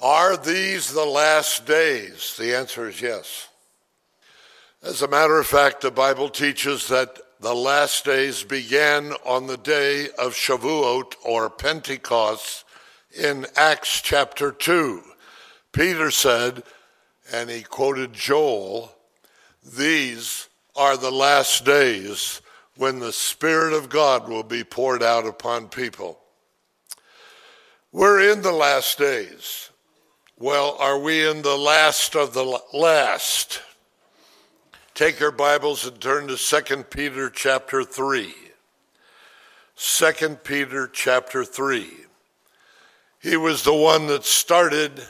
Are these the last days? The answer is yes. As a matter of fact, the Bible teaches that the last days began on the day of Shavuot or Pentecost in Acts chapter 2. Peter said, and he quoted Joel, These are the last days when the Spirit of God will be poured out upon people. We're in the last days. Well, are we in the last of the last? Take your Bibles and turn to 2 Peter chapter 3. 2 Peter chapter 3. He was the one that started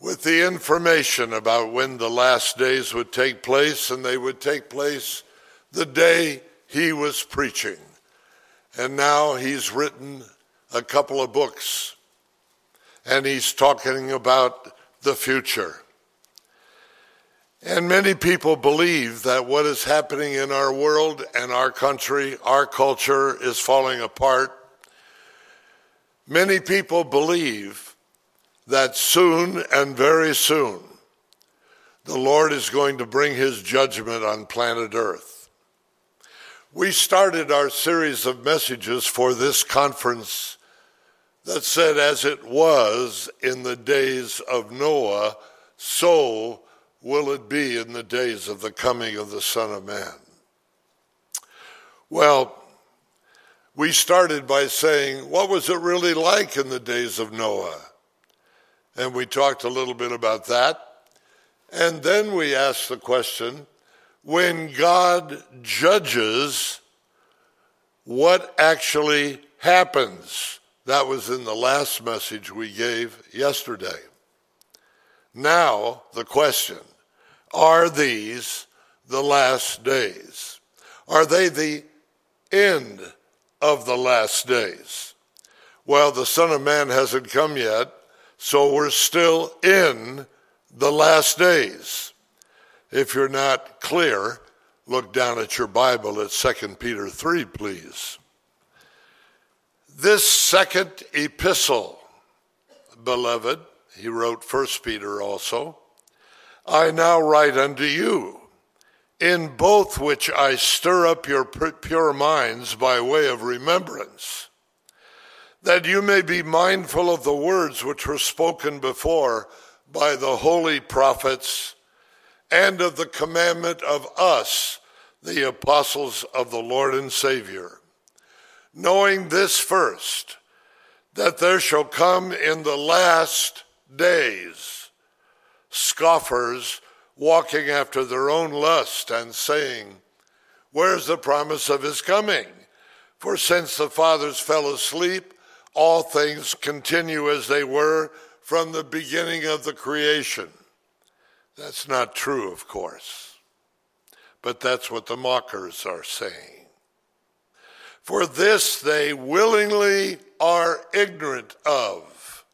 with the information about when the last days would take place, and they would take place the day he was preaching. And now he's written a couple of books and he's talking about the future. And many people believe that what is happening in our world and our country, our culture, is falling apart. Many people believe that soon and very soon the Lord is going to bring his judgment on planet Earth. We started our series of messages for this conference that said, As it was in the days of Noah, so will it be in the days of the coming of the Son of Man. Well, we started by saying, What was it really like in the days of Noah? And we talked a little bit about that. And then we asked the question when God judges, what actually happens? That was in the last message we gave yesterday. Now, the question are these the last days? Are they the end of the last days? Well, the Son of Man hasn't come yet, so we're still in the last days. If you're not clear, look down at your Bible at 2 Peter 3, please. This second epistle, beloved, he wrote First Peter also, I now write unto you, in both which I stir up your pure minds by way of remembrance, that you may be mindful of the words which were spoken before by the holy prophets, and of the commandment of us, the apostles of the Lord and Savior knowing this first, that there shall come in the last days scoffers walking after their own lust and saying, Where's the promise of his coming? For since the fathers fell asleep, all things continue as they were from the beginning of the creation. That's not true, of course, but that's what the mockers are saying. For this they willingly are ignorant of,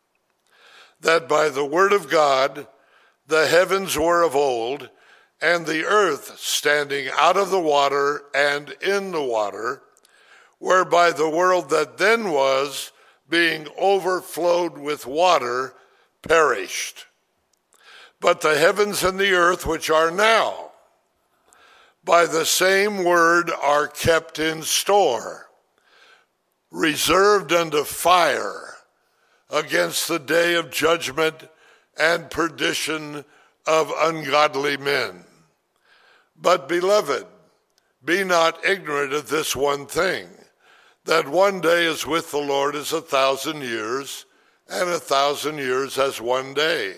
that by the word of God the heavens were of old, and the earth standing out of the water and in the water, whereby the world that then was, being overflowed with water, perished. But the heavens and the earth, which are now, by the same word are kept in store, reserved unto fire against the day of judgment and perdition of ungodly men. But, beloved, be not ignorant of this one thing that one day is with the Lord as a thousand years, and a thousand years as one day.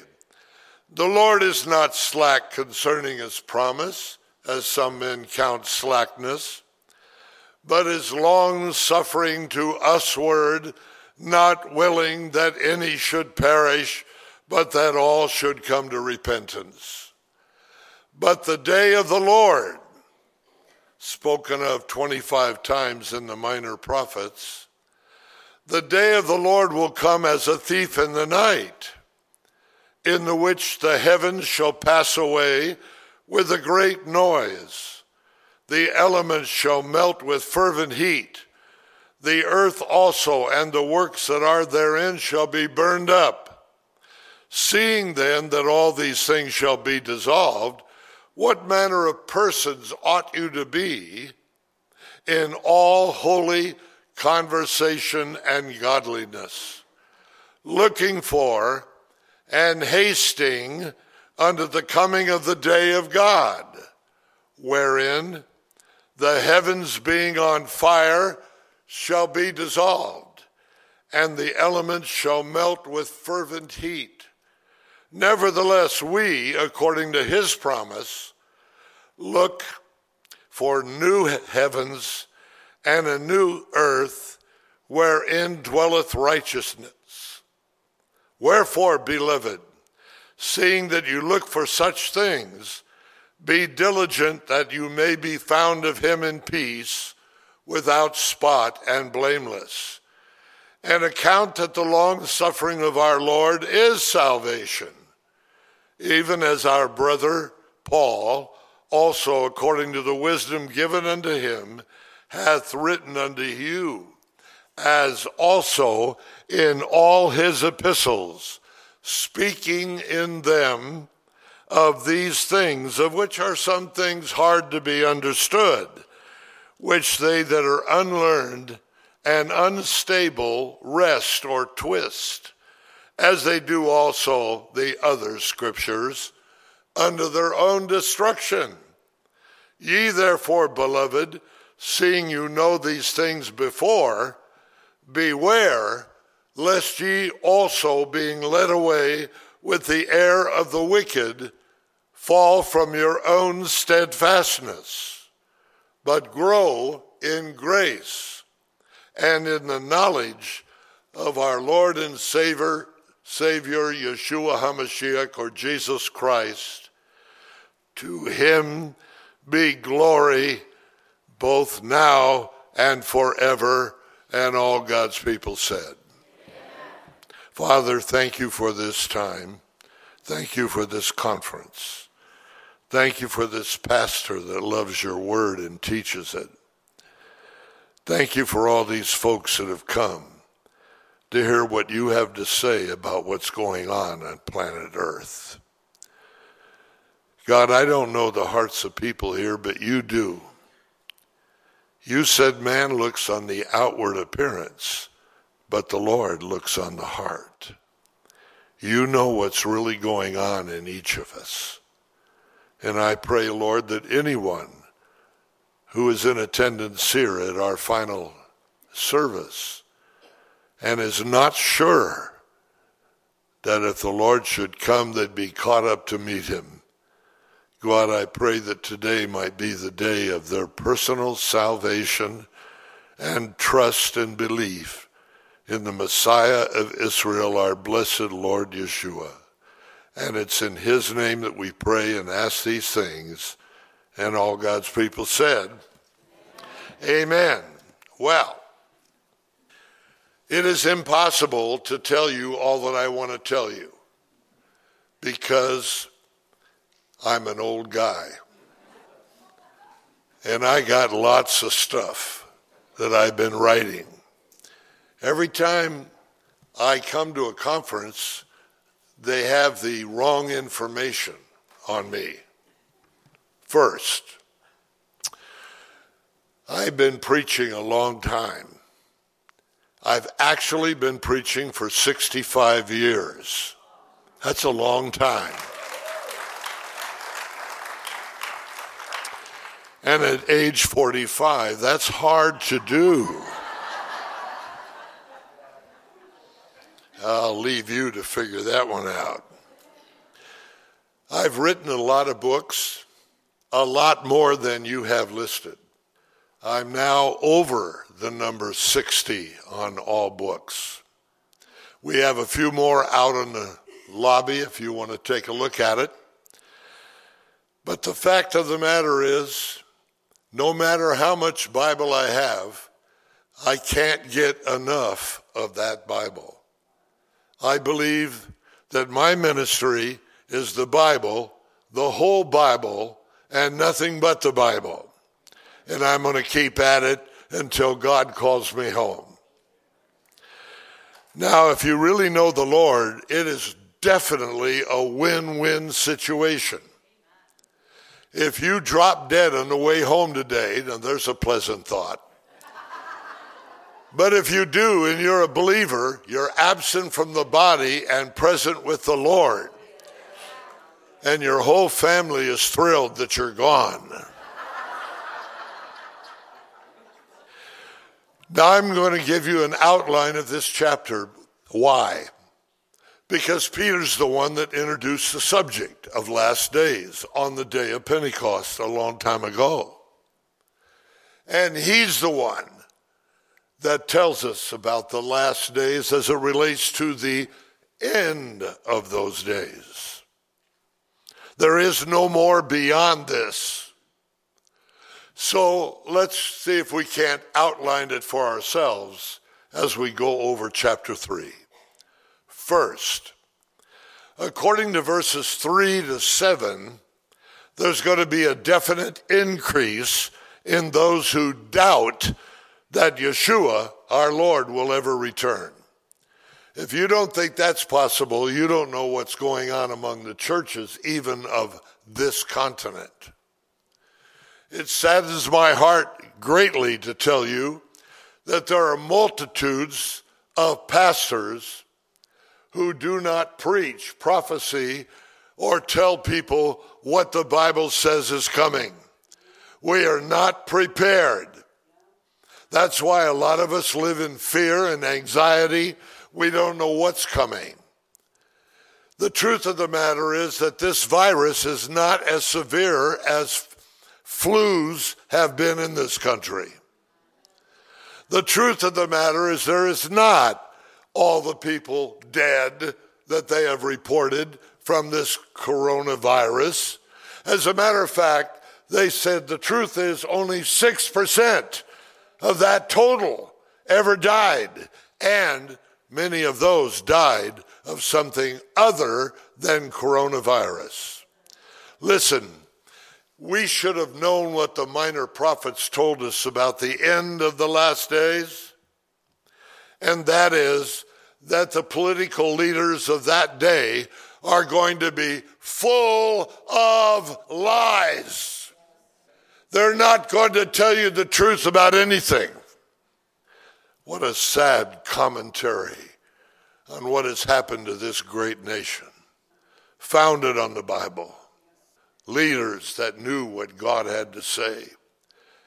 The Lord is not slack concerning his promise as some men count slackness, but is long suffering to usward, not willing that any should perish, but that all should come to repentance. But the day of the Lord, spoken of 25 times in the minor prophets, the day of the Lord will come as a thief in the night, in the which the heavens shall pass away with a great noise. The elements shall melt with fervent heat. The earth also and the works that are therein shall be burned up. Seeing then that all these things shall be dissolved, what manner of persons ought you to be in all holy conversation and godliness, looking for and hasting unto the coming of the day of God, wherein the heavens being on fire shall be dissolved, and the elements shall melt with fervent heat. Nevertheless, we, according to his promise, look for new heavens and a new earth wherein dwelleth righteousness. Wherefore, beloved, seeing that you look for such things, be diligent that you may be found of him in peace, without spot and blameless. And account that the long suffering of our Lord is salvation, even as our brother Paul, also according to the wisdom given unto him, hath written unto you, as also in all his epistles, speaking in them of these things, of which are some things hard to be understood, which they that are unlearned and unstable wrest or twist, as they do also the other scriptures, unto their own destruction. Ye therefore, beloved, seeing you know these things before, beware lest ye also, being led away with the air of the wicked, fall from your own steadfastness, but grow in grace and in the knowledge of our Lord and Savior, Savior Yeshua HaMashiach, or Jesus Christ. To him be glory both now and forever. And all God's people said. Father, thank you for this time. Thank you for this conference. Thank you for this pastor that loves your word and teaches it. Thank you for all these folks that have come to hear what you have to say about what's going on on planet Earth. God, I don't know the hearts of people here, but you do. You said man looks on the outward appearance, but the Lord looks on the heart. You know what's really going on in each of us. And I pray, Lord, that anyone who is in attendance here at our final service and is not sure that if the Lord should come, they'd be caught up to meet him God, I pray that today might be the day of their personal salvation and trust and belief in the Messiah of Israel, our blessed Lord Yeshua. And it's in his name that we pray and ask these things. And all God's people said, Amen. Amen. Well, it is impossible to tell you all that I want to tell you because I'm an old guy. And I got lots of stuff that I've been writing. Every time I come to a conference, they have the wrong information on me. First, I've been preaching a long time. I've actually been preaching for 65 years. That's a long time. And at age 45, that's hard to do. I'll leave you to figure that one out. I've written a lot of books, a lot more than you have listed. I'm now over the number 60 on all books. We have a few more out in the lobby if you want to take a look at it. But the fact of the matter is, no matter how much Bible I have, I can't get enough of that Bible. I believe that my ministry is the Bible, the whole Bible, and nothing but the Bible. And I'm going to keep at it until God calls me home. Now, if you really know the Lord, it is definitely a win win situation. If you drop dead on the way home today, then there's a pleasant thought. But if you do and you're a believer, you're absent from the body and present with the Lord. And your whole family is thrilled that you're gone. Now I'm going to give you an outline of this chapter. Why? Because Peter's the one that introduced the subject of last days on the day of Pentecost a long time ago. And he's the one that tells us about the last days as it relates to the end of those days. There is no more beyond this. So let's see if we can't outline it for ourselves as we go over chapter 3. First, according to verses 3 to 7, there's going to be a definite increase in those who doubt that Yeshua, our Lord, will ever return. If you don't think that's possible, you don't know what's going on among the churches, even of this continent. It saddens my heart greatly to tell you that there are multitudes of pastors who do not preach prophecy or tell people what the Bible says is coming. We are not prepared. That's why a lot of us live in fear and anxiety. We don't know what's coming. The truth of the matter is that this virus is not as severe as flus have been in this country. The truth of the matter is there is not all the people dead that they have reported from this coronavirus. As a matter of fact, they said the truth is only 6% of that total ever died. And many of those died of something other than coronavirus. Listen, we should have known what the minor prophets told us about the end of the last days, and that is that the political leaders of that day are going to be full of lies. They're not going to tell you the truth about anything. What a sad commentary on what has happened to this great nation, founded on the Bible. Leaders that knew what God had to say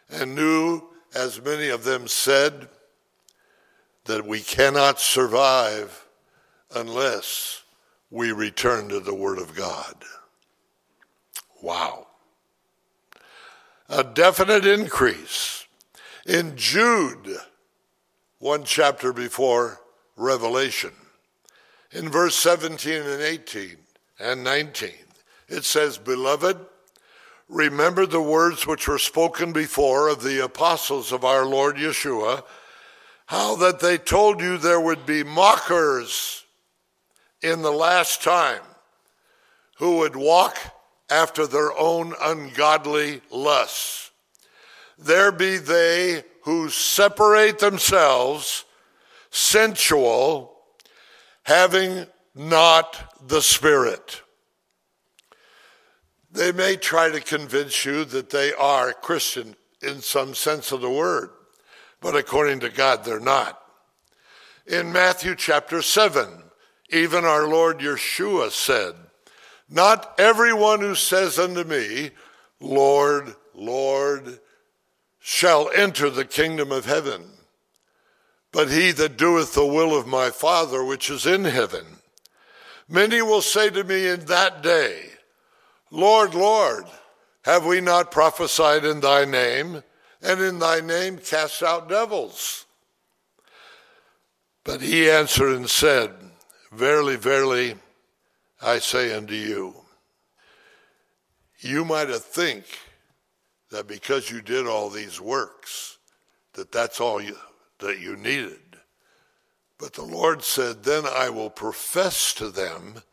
and knew, as many of them said, that we cannot survive unless we return to the Word of God. Wow a definite increase. In Jude, one chapter before Revelation, in verse 17 and 18 and 19, it says, Beloved, remember the words which were spoken before of the apostles of our Lord Yeshua, how that they told you there would be mockers in the last time who would walk after their own ungodly lusts. There be they who separate themselves, sensual, having not the Spirit. They may try to convince you that they are Christian in some sense of the word, but according to God, they're not. In Matthew chapter 7, even our Lord Yeshua said, not everyone who says unto me, Lord, Lord, shall enter the kingdom of heaven, but he that doeth the will of my Father which is in heaven. Many will say to me in that day, Lord, Lord, have we not prophesied in thy name, and in thy name cast out devils? But he answered and said, Verily, verily, I say unto you, you might have think that because you did all these works, that that's all you, that you needed. But the Lord said, Then I will profess to them,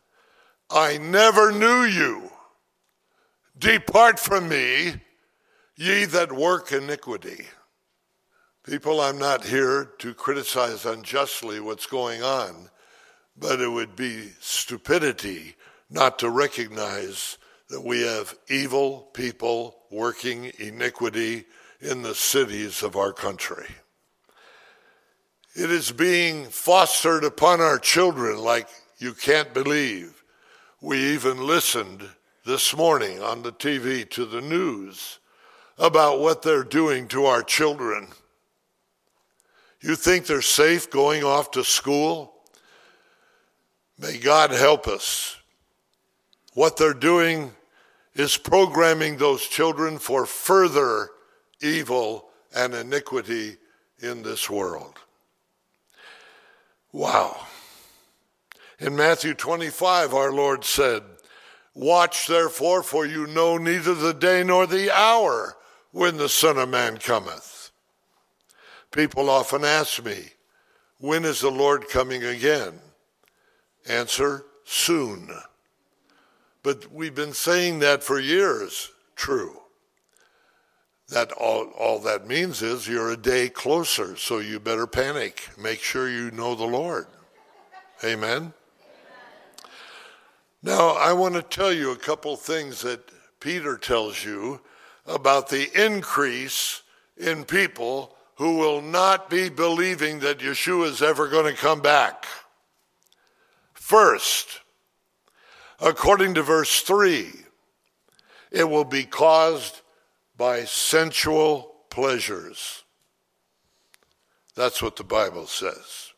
I never knew you. Depart from me, ye that work iniquity. People, I'm not here to criticize unjustly what's going on, but it would be stupidity not to recognize that we have evil people working iniquity in the cities of our country. It is being fostered upon our children like you can't believe. We even listened this morning on the TV to the news about what they're doing to our children. You think they're safe going off to school? May God help us. What they're doing is programming those children for further evil and iniquity in this world. Wow. In Matthew 25, our Lord said, Watch therefore, for you know neither the day nor the hour when the Son of Man cometh. People often ask me, When is the Lord coming again? Answer, soon. But we've been saying that for years, true. That all, all that means is you're a day closer, so you better panic. Make sure you know the Lord. Amen. Now, I want to tell you a couple things that Peter tells you about the increase in people who will not be believing that Yeshua is ever going to come back. First, according to verse 3, it will be caused by sensual pleasures. That's what the Bible says.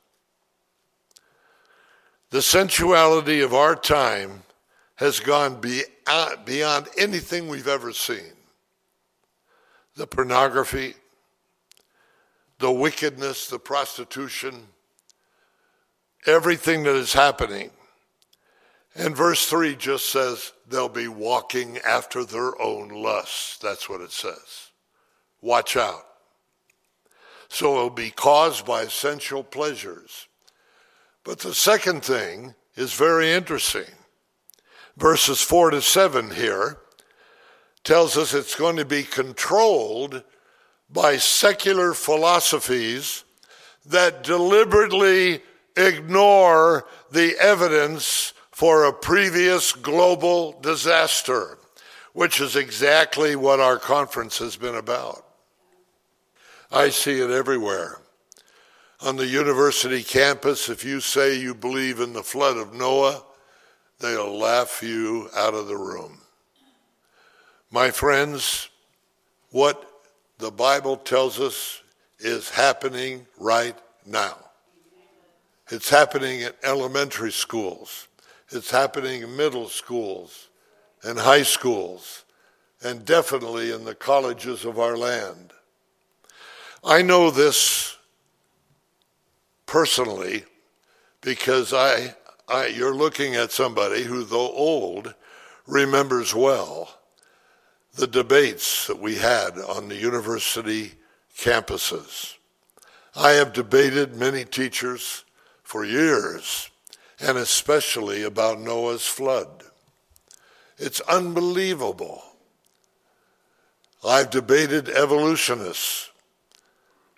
The sensuality of our time has gone beyond, anything we've ever seen. The pornography, the wickedness, the prostitution, everything that is happening. And verse 3 just says they'll be walking after their own lusts. That's what it says. Watch out. So it'll be caused by sensual pleasures. But the second thing is very interesting. Verses 4 to 7 here tells us it's going to be controlled by secular philosophies that deliberately ignore the evidence for a previous global disaster, which is exactly what our conference has been about. I see it everywhere on the university campus, if you say you believe in the flood of Noah, they'll laugh you out of the room. My friends, what the Bible tells us is happening right now. It's happening in elementary schools. It's happening in middle schools and high schools and definitely in the colleges of our land. I know this personally because I, I, you're looking at somebody who, though old, remembers well the debates that we had on the university campuses. I have debated many teachers for years, and especially about Noah's flood. It's unbelievable. I've debated evolutionists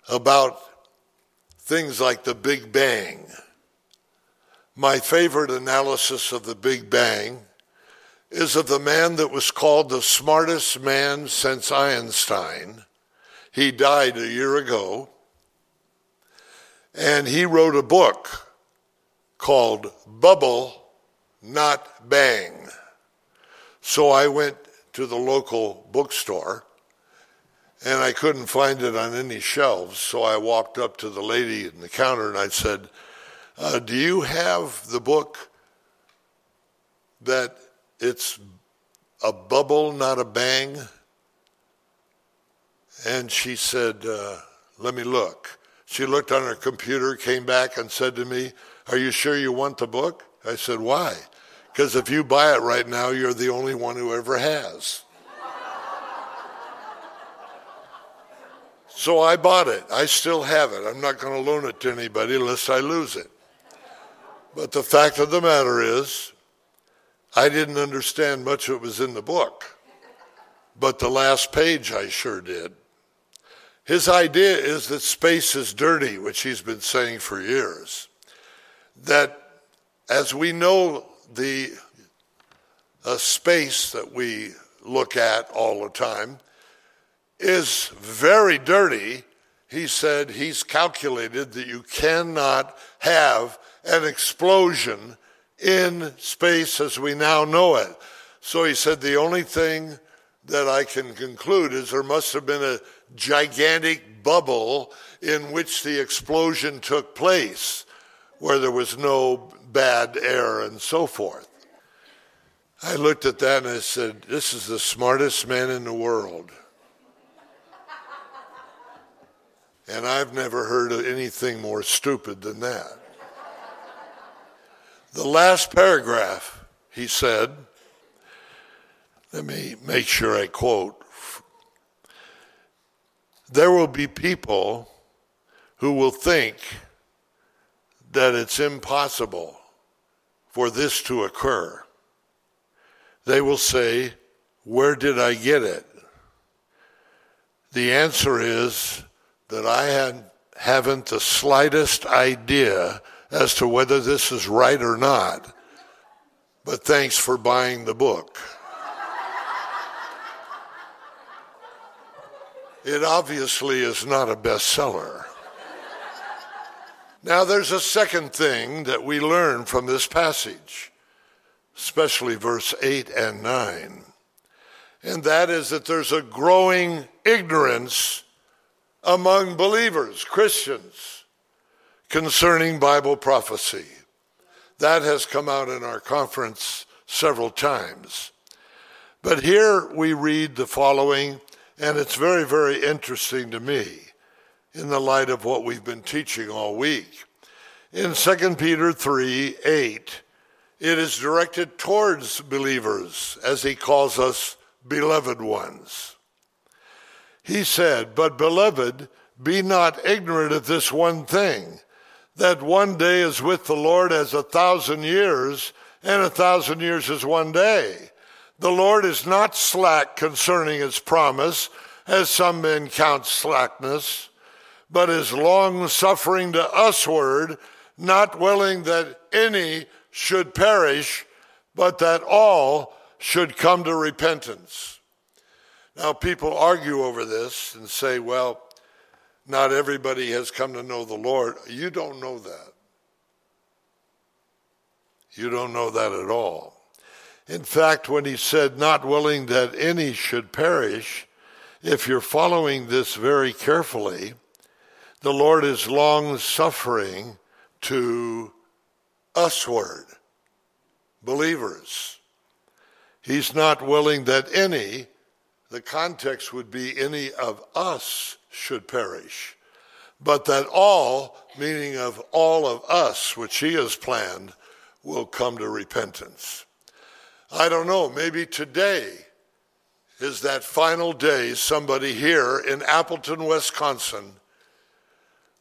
about things like the Big Bang. My favorite analysis of the Big Bang is of the man that was called the smartest man since Einstein. He died a year ago. And he wrote a book called Bubble, Not Bang. So I went to the local bookstore and I couldn't find it on any shelves. So I walked up to the lady in the counter and I said, uh, Do you have the book that it's a bubble, not a bang? And she said, uh, Let me look. She looked on her computer, came back, and said to me, Are you sure you want the book? I said, Why? Because if you buy it right now, you're the only one who ever has. So I bought it. I still have it. I'm not going to loan it to anybody unless I lose it. But the fact of the matter is, I didn't understand much of what was in the book. But the last page I sure did. His idea is that space is dirty, which he's been saying for years. That as we know the uh, space that we look at all the time is very dirty, he said he's calculated that you cannot have an explosion in space as we now know it. So he said the only thing that I can conclude is there must have been a gigantic bubble in which the explosion took place, where there was no bad air and so forth. I looked at that and I said, This is the smartest man in the world. And I've never heard of anything more stupid than that. The last paragraph, he said, let me make sure I quote. There will be people who will think that it's impossible for this to occur. They will say, Where did I get it? The answer is that I haven't the slightest idea as to whether this is right or not, but thanks for buying the book. It obviously is not a bestseller. Now, there's a second thing that we learn from this passage, especially verse 8 and 9, and that is that there's a growing ignorance among believers, Christians, concerning Bible prophecy. That has come out in our conference several times. But here we read the following, and it's very, very interesting to me in the light of what we've been teaching all week. In 2 Peter 3 8, it is directed towards believers, as he calls us beloved ones. He said, But beloved, be not ignorant of this one thing, that one day is with the Lord as a thousand years, and a thousand years is one day. The Lord is not slack concerning his promise, as some men count slackness, but is long suffering to usward, not willing that any should perish, but that all should come to repentance. Now, people argue over this and say, well, not everybody has come to know the Lord. You don't know that. You don't know that at all. In fact, when he said, not willing that any should perish, if you're following this very carefully, the Lord is long suffering to usward, believers. He's not willing that any the context would be any of us should perish, but that all, meaning of all of us, which he has planned, will come to repentance. I don't know, maybe today is that final day somebody here in Appleton, Wisconsin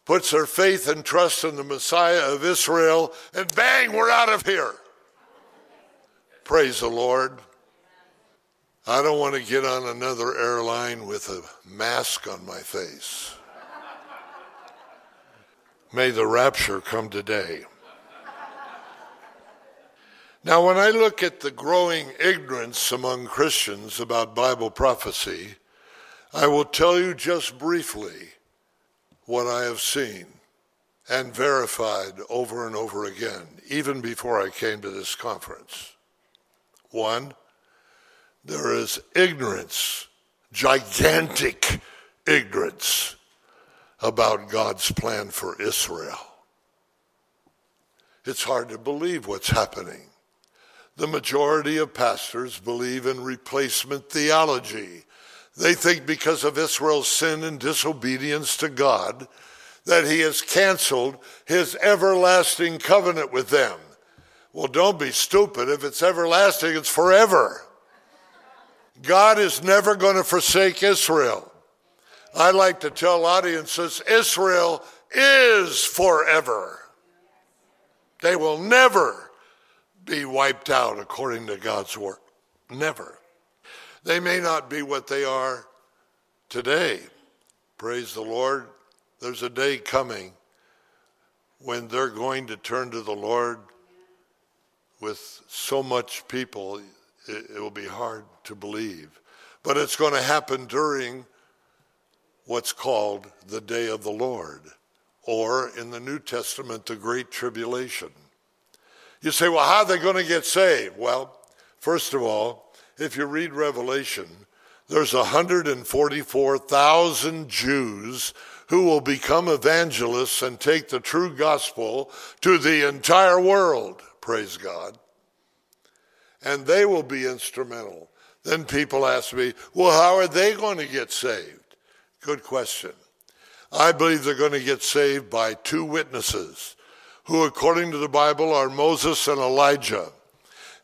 puts her faith and trust in the Messiah of Israel, and bang, we're out of here. Praise the Lord. I don't want to get on another airline with a mask on my face. May the rapture come today. Now, when I look at the growing ignorance among Christians about Bible prophecy, I will tell you just briefly what I have seen and verified over and over again, even before I came to this conference. One, there is ignorance, gigantic ignorance about God's plan for Israel. It's hard to believe what's happening. The majority of pastors believe in replacement theology. They think because of Israel's sin and disobedience to God, that he has canceled his everlasting covenant with them. Well, don't be stupid. If it's everlasting, it's forever. God is never going to forsake Israel. I like to tell audiences Israel is forever. They will never be wiped out according to God's word. Never. They may not be what they are today. Praise the Lord. There's a day coming when they're going to turn to the Lord with so much people, it, will be hard to believe. But it's going to happen during what's called the day of the Lord, or in the New Testament, the Great Tribulation. You say, well, how are they going to get saved? Well, first of all, if you read Revelation, there's 144,000 Jews who will become evangelists and take the true gospel to the entire world. Praise God. And they will be instrumental. Then people ask me, well, how are they going to get saved? Good question. I believe they're going to get saved by two witnesses who, according to the Bible, are Moses and Elijah.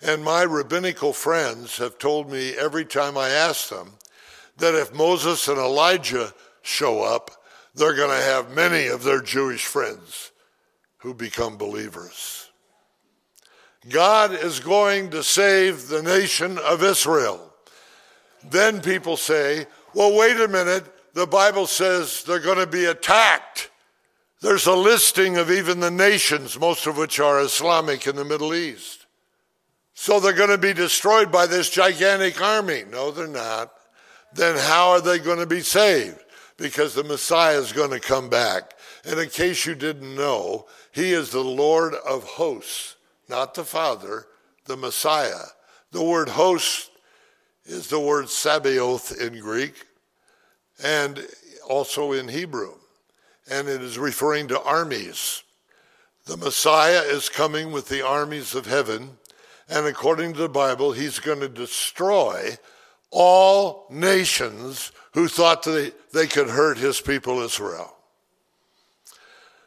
And my rabbinical friends have told me every time I ask them that if Moses and Elijah show up, they're going to have many of their Jewish friends who become believers. God is going to save the nation of Israel. Then people say, well, wait a minute. The Bible says they're going to be attacked. There's a listing of even the nations, most of which are Islamic in the Middle East. So they're going to be destroyed by this gigantic army. No, they're not. Then how are they going to be saved? Because the Messiah is going to come back. And in case you didn't know, he is the Lord of hosts, not the Father, the Messiah. The word host is the word Sabaoth in Greek and also in Hebrew and it is referring to armies. The Messiah is coming with the armies of heaven, and according to the Bible, he's going to destroy all nations who thought they, they could hurt his people Israel.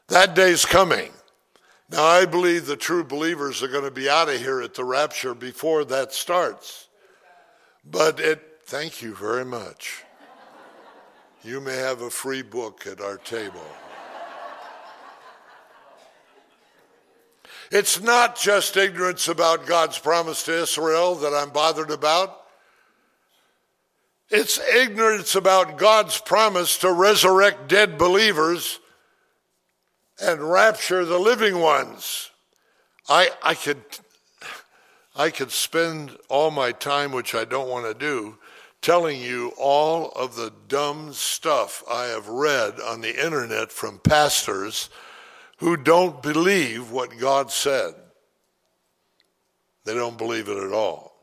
That day's coming. Now, I believe the true believers are going to be out of here at the rapture before that starts. But it, thank you very much. You may have a free book at our table. It's not just ignorance about God's promise to Israel that I'm bothered about. It's ignorance about God's promise to resurrect dead believers and rapture the living ones. I, I could I could spend all my time, which I don't want to do, telling you all of the dumb stuff I have read on the internet from pastors who don't believe what God said. They don't believe it at all.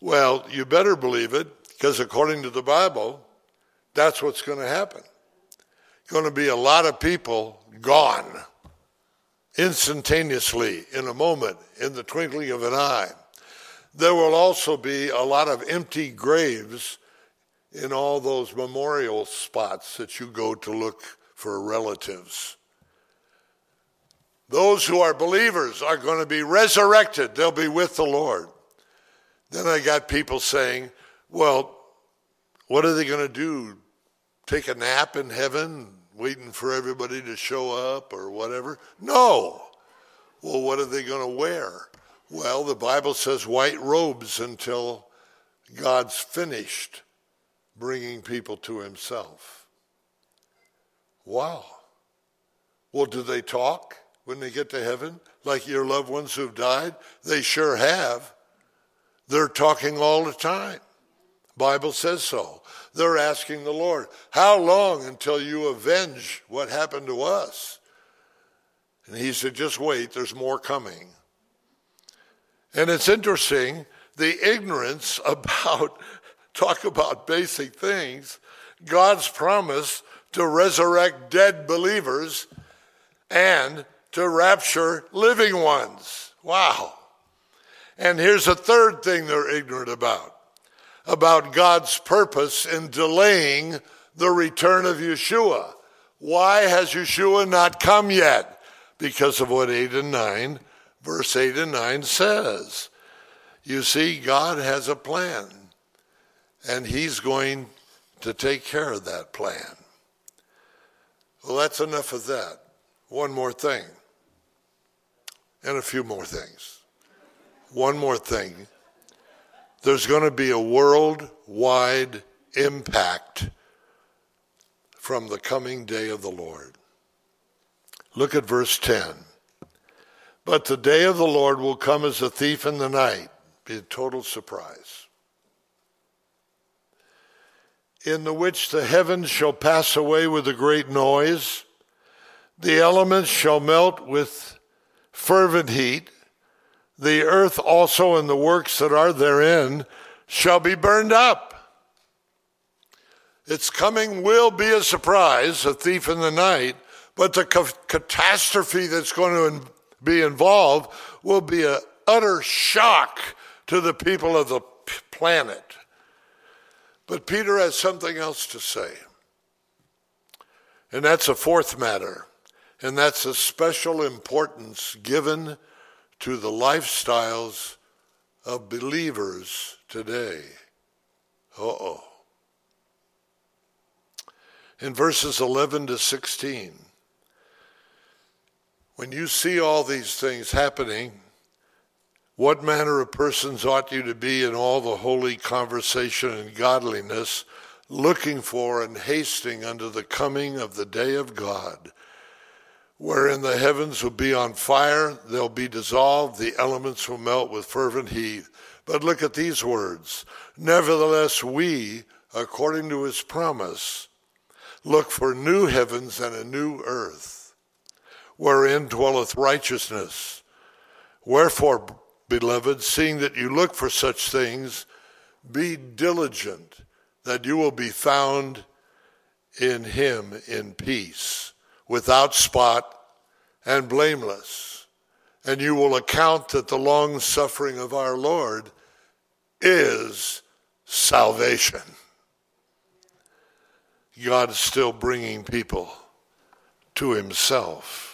Well, you better believe it because according to the Bible, that's what's going to happen. Going to be a lot of people gone instantaneously in a moment, in the twinkling of an eye. There will also be a lot of empty graves in all those memorial spots that you go to look for relatives. Those who are believers are going to be resurrected, they'll be with the Lord. Then I got people saying, well, what are they going to do? Take a nap in heaven, waiting for everybody to show up or whatever? No. Well, what are they going to wear? Well, the Bible says white robes until God's finished bringing people to himself. Wow. Well, do they talk when they get to heaven like your loved ones who've died? They sure have. They're talking all the time. Bible says so. They're asking the Lord, how long until you avenge what happened to us? And he said, just wait, there's more coming. And it's interesting, the ignorance about, talk about basic things, God's promise to resurrect dead believers and to rapture living ones. Wow. And here's a third thing they're ignorant about about God's purpose in delaying the return of Yeshua. Why has Yeshua not come yet? Because of what 8 and 9 verse 8 and 9 says. You see, God has a plan, and He's going to take care of that plan. Well, that's enough of that. One more thing, and a few more things. One more thing. There's going to be a worldwide impact from the coming day of the Lord. Look at verse 10. But the day of the Lord will come as a thief in the night, be a total surprise. In the which the heavens shall pass away with a great noise, the elements shall melt with fervent heat, the earth also and the works that are therein shall be burned up. Its coming will be a surprise, a thief in the night, but the ca- catastrophe that's going to be involved will be an utter shock to the people of the planet. But Peter has something else to say. And that's a fourth matter. And that's a special importance given to the lifestyles of believers today. Uh oh. In verses 11 to 16, when you see all these things happening, what manner of persons ought you to be in all the holy conversation and godliness, looking for and hasting unto the coming of the day of God, wherein the heavens will be on fire, they'll be dissolved, the elements will melt with fervent heat. But look at these words. Nevertheless, we, according to his promise, look for new heavens and a new earth, wherein dwelleth righteousness. Wherefore, beloved, seeing that you look for such things, be diligent that you will be found in him in peace without spot and blameless. And you will account that the long suffering of our Lord is salvation. God is still bringing people to himself.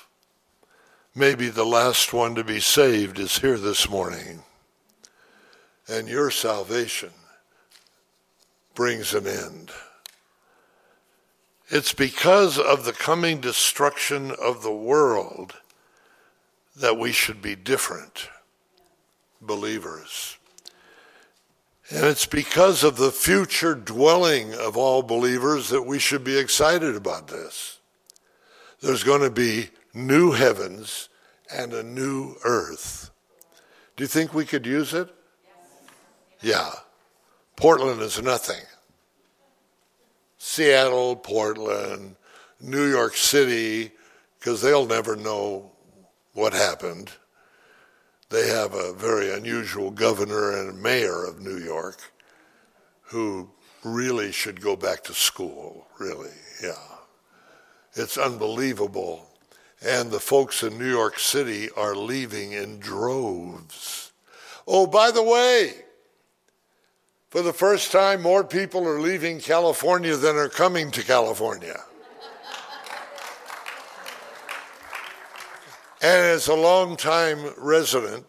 Maybe the last one to be saved is here this morning. And your salvation brings an end. It's because of the coming destruction of the world that we should be different believers. And it's because of the future dwelling of all believers that we should be excited about this. There's going to be new heavens and a new earth. Do you think we could use it? Yeah. Portland is nothing. Seattle, Portland, New York City, because they'll never know what happened. They have a very unusual governor and mayor of New York who really should go back to school, really, yeah. It's unbelievable. And the folks in New York City are leaving in droves. Oh, by the way, for the first time, more people are leaving California than are coming to California. and as a long-time resident,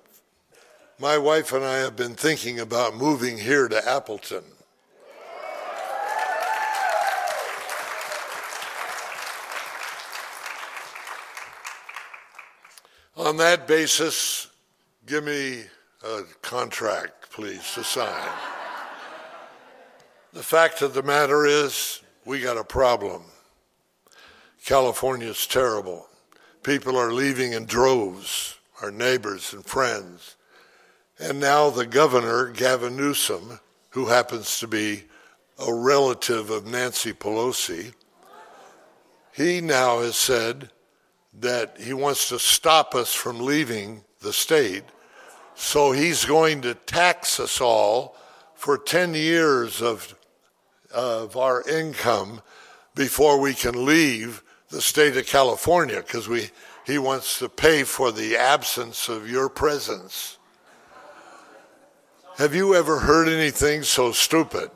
my wife and I have been thinking about moving here to Appleton. On that basis, give me a contract, please, to sign. The fact of the matter is, we got a problem. California is terrible. People are leaving in droves, our neighbors and friends. And now the governor, Gavin Newsom, who happens to be a relative of Nancy Pelosi, he now has said that he wants to stop us from leaving the state. So he's going to tax us all for 10 years of of our income before we can leave the state of California because we he wants to pay for the absence of your presence. Have you ever heard anything so stupid?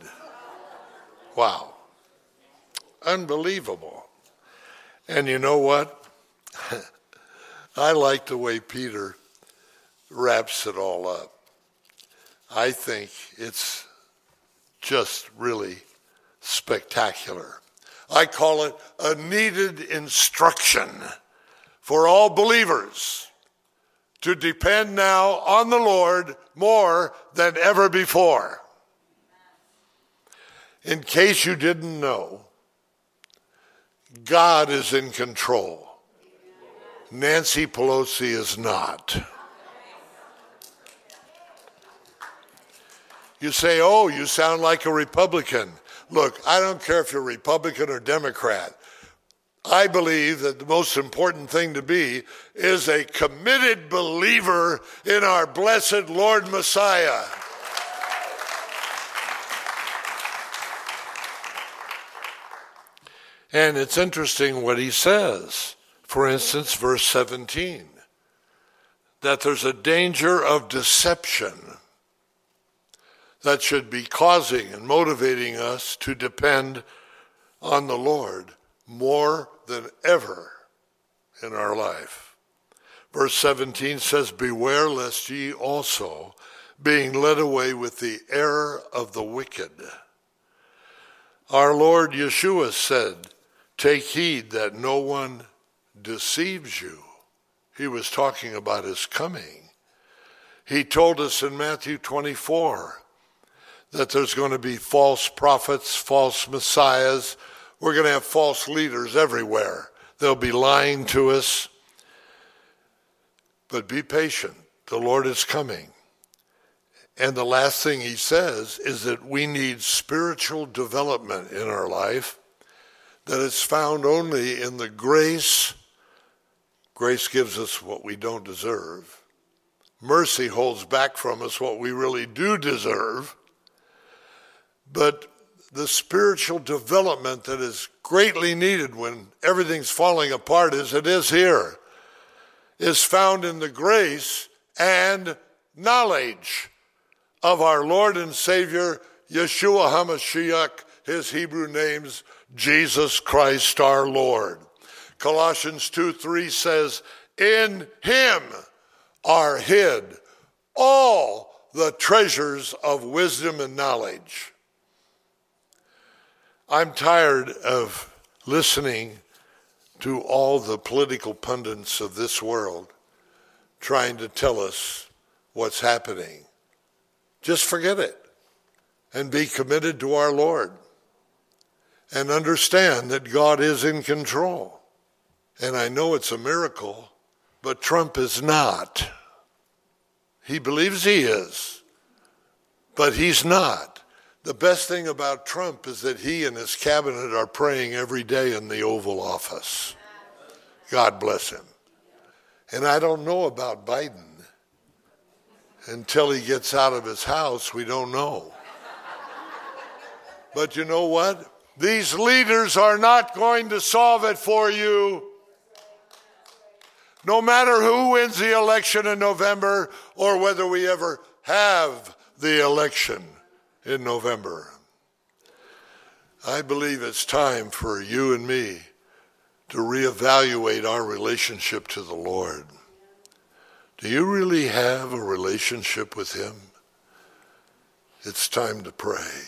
Wow. Unbelievable. And you know what? I like the way Peter wraps it all up. I think it's just really spectacular. I call it a needed instruction for all believers to depend now on the Lord more than ever before. In case you didn't know, God is in control. Nancy Pelosi is not. You say, oh, you sound like a Republican. Look, I don't care if you're Republican or Democrat. I believe that the most important thing to be is a committed believer in our blessed Lord Messiah. And it's interesting what he says. For instance, verse 17 that there's a danger of deception that should be causing and motivating us to depend on the Lord more than ever in our life. Verse 17 says, Beware lest ye also, being led away with the error of the wicked. Our Lord Yeshua said, Take heed that no one deceives you. He was talking about his coming. He told us in Matthew 24 that there's going to be false prophets, false messiahs, we're going to have false leaders everywhere. They'll be lying to us. But be patient. The Lord is coming. And the last thing he says is that we need spiritual development in our life that is found only in the grace. Grace gives us what we don't deserve. Mercy holds back from us what we really do deserve. But the spiritual development that is greatly needed when everything's falling apart as it is here is found in the grace and knowledge of our Lord and Savior Yeshua HaMashiach, his Hebrew names Jesus Christ our Lord. Colossians 2 3 says, In him are hid all the treasures of wisdom and knowledge. I'm tired of listening to all the political pundits of this world trying to tell us what's happening. Just forget it and be committed to our Lord and understand that God is in control. And I know it's a miracle, but Trump is not. He believes he is, but he's not. The best thing about Trump is that he and his cabinet are praying every day in the Oval Office. God bless him. And I don't know about Biden. Until he gets out of his house, we don't know. But you know what? These leaders are not going to solve it for you. No matter who wins the election in November or whether we ever have the election in November. I believe it's time for you and me to reevaluate our relationship to the Lord. Do you really have a relationship with Him? It's time to pray.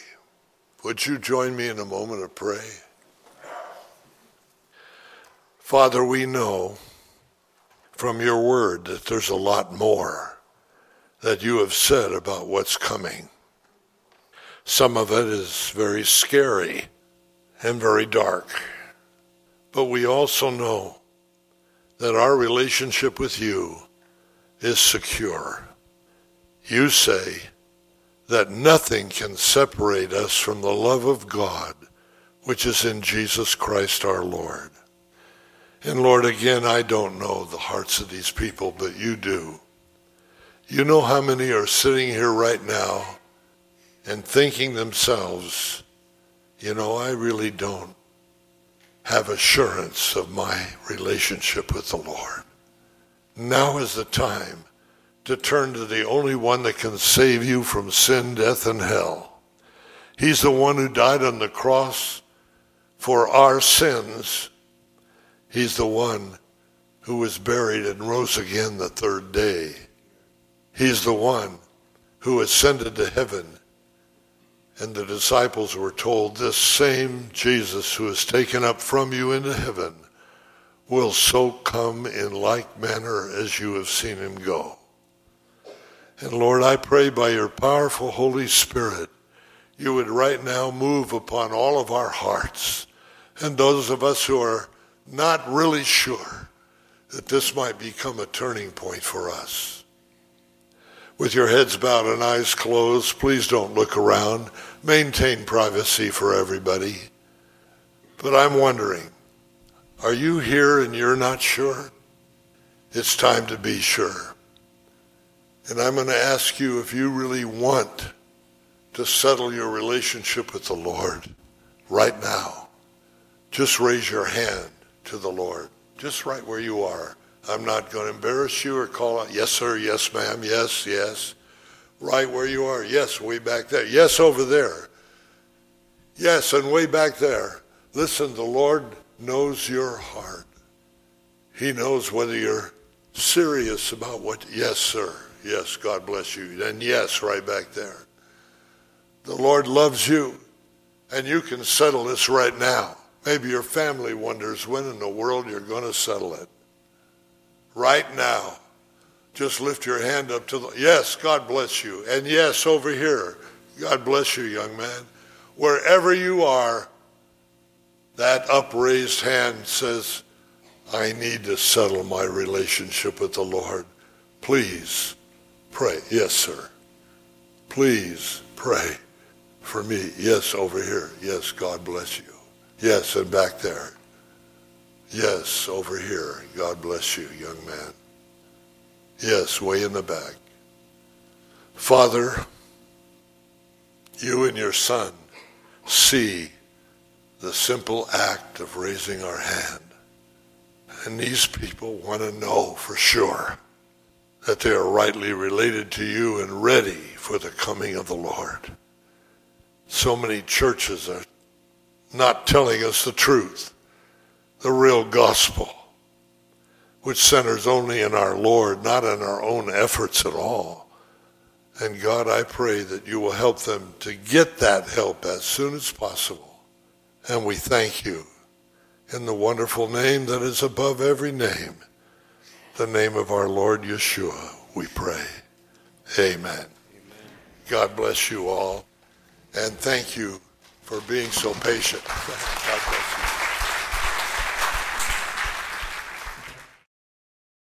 Would you join me in a moment of pray? Father, we know from your word that there's a lot more that you have said about what's coming. Some of it is very scary and very dark. But we also know that our relationship with you is secure. You say that nothing can separate us from the love of God, which is in Jesus Christ our Lord. And Lord, again, I don't know the hearts of these people, but you do. You know how many are sitting here right now and thinking themselves, you know, I really don't have assurance of my relationship with the Lord. Now is the time to turn to the only one that can save you from sin, death, and hell. He's the one who died on the cross for our sins. He's the one who was buried and rose again the third day. He's the one who ascended to heaven and the disciples were told, This same Jesus who is taken up from you into heaven will so come in like manner as you have seen him go. And Lord, I pray by your powerful Holy Spirit, you would right now move upon all of our hearts and those of us who are not really sure that this might become a turning point for us. With your heads bowed and eyes closed, please don't look around. Maintain privacy for everybody. But I'm wondering, are you here and you're not sure? It's time to be sure. And I'm going to ask you if you really want to settle your relationship with the Lord right now. Just raise your hand to the Lord, just right where you are. I'm not going to embarrass you or call out, yes, sir, yes, ma'am, yes, yes. Right where you are. Yes, way back there. Yes, over there. Yes, and way back there. Listen, the Lord knows your heart. He knows whether you're serious about what, yes, sir. Yes, God bless you. And yes, right back there. The Lord loves you, and you can settle this right now. Maybe your family wonders when in the world you're going to settle it. Right now. Just lift your hand up to the, yes, God bless you. And yes, over here, God bless you, young man. Wherever you are, that upraised hand says, I need to settle my relationship with the Lord. Please pray. Yes, sir. Please pray for me. Yes, over here. Yes, God bless you. Yes, and back there. Yes, over here. God bless you, young man. Yes, way in the back. Father, you and your son see the simple act of raising our hand. And these people want to know for sure that they are rightly related to you and ready for the coming of the Lord. So many churches are not telling us the truth, the real gospel, which centers only in our Lord, not in our own efforts at all. And God, I pray that you will help them to get that help as soon as possible. And we thank you in the wonderful name that is above every name the name of our Lord Yeshua, we pray. Amen. Amen. God bless you all. And thank you for being so patient.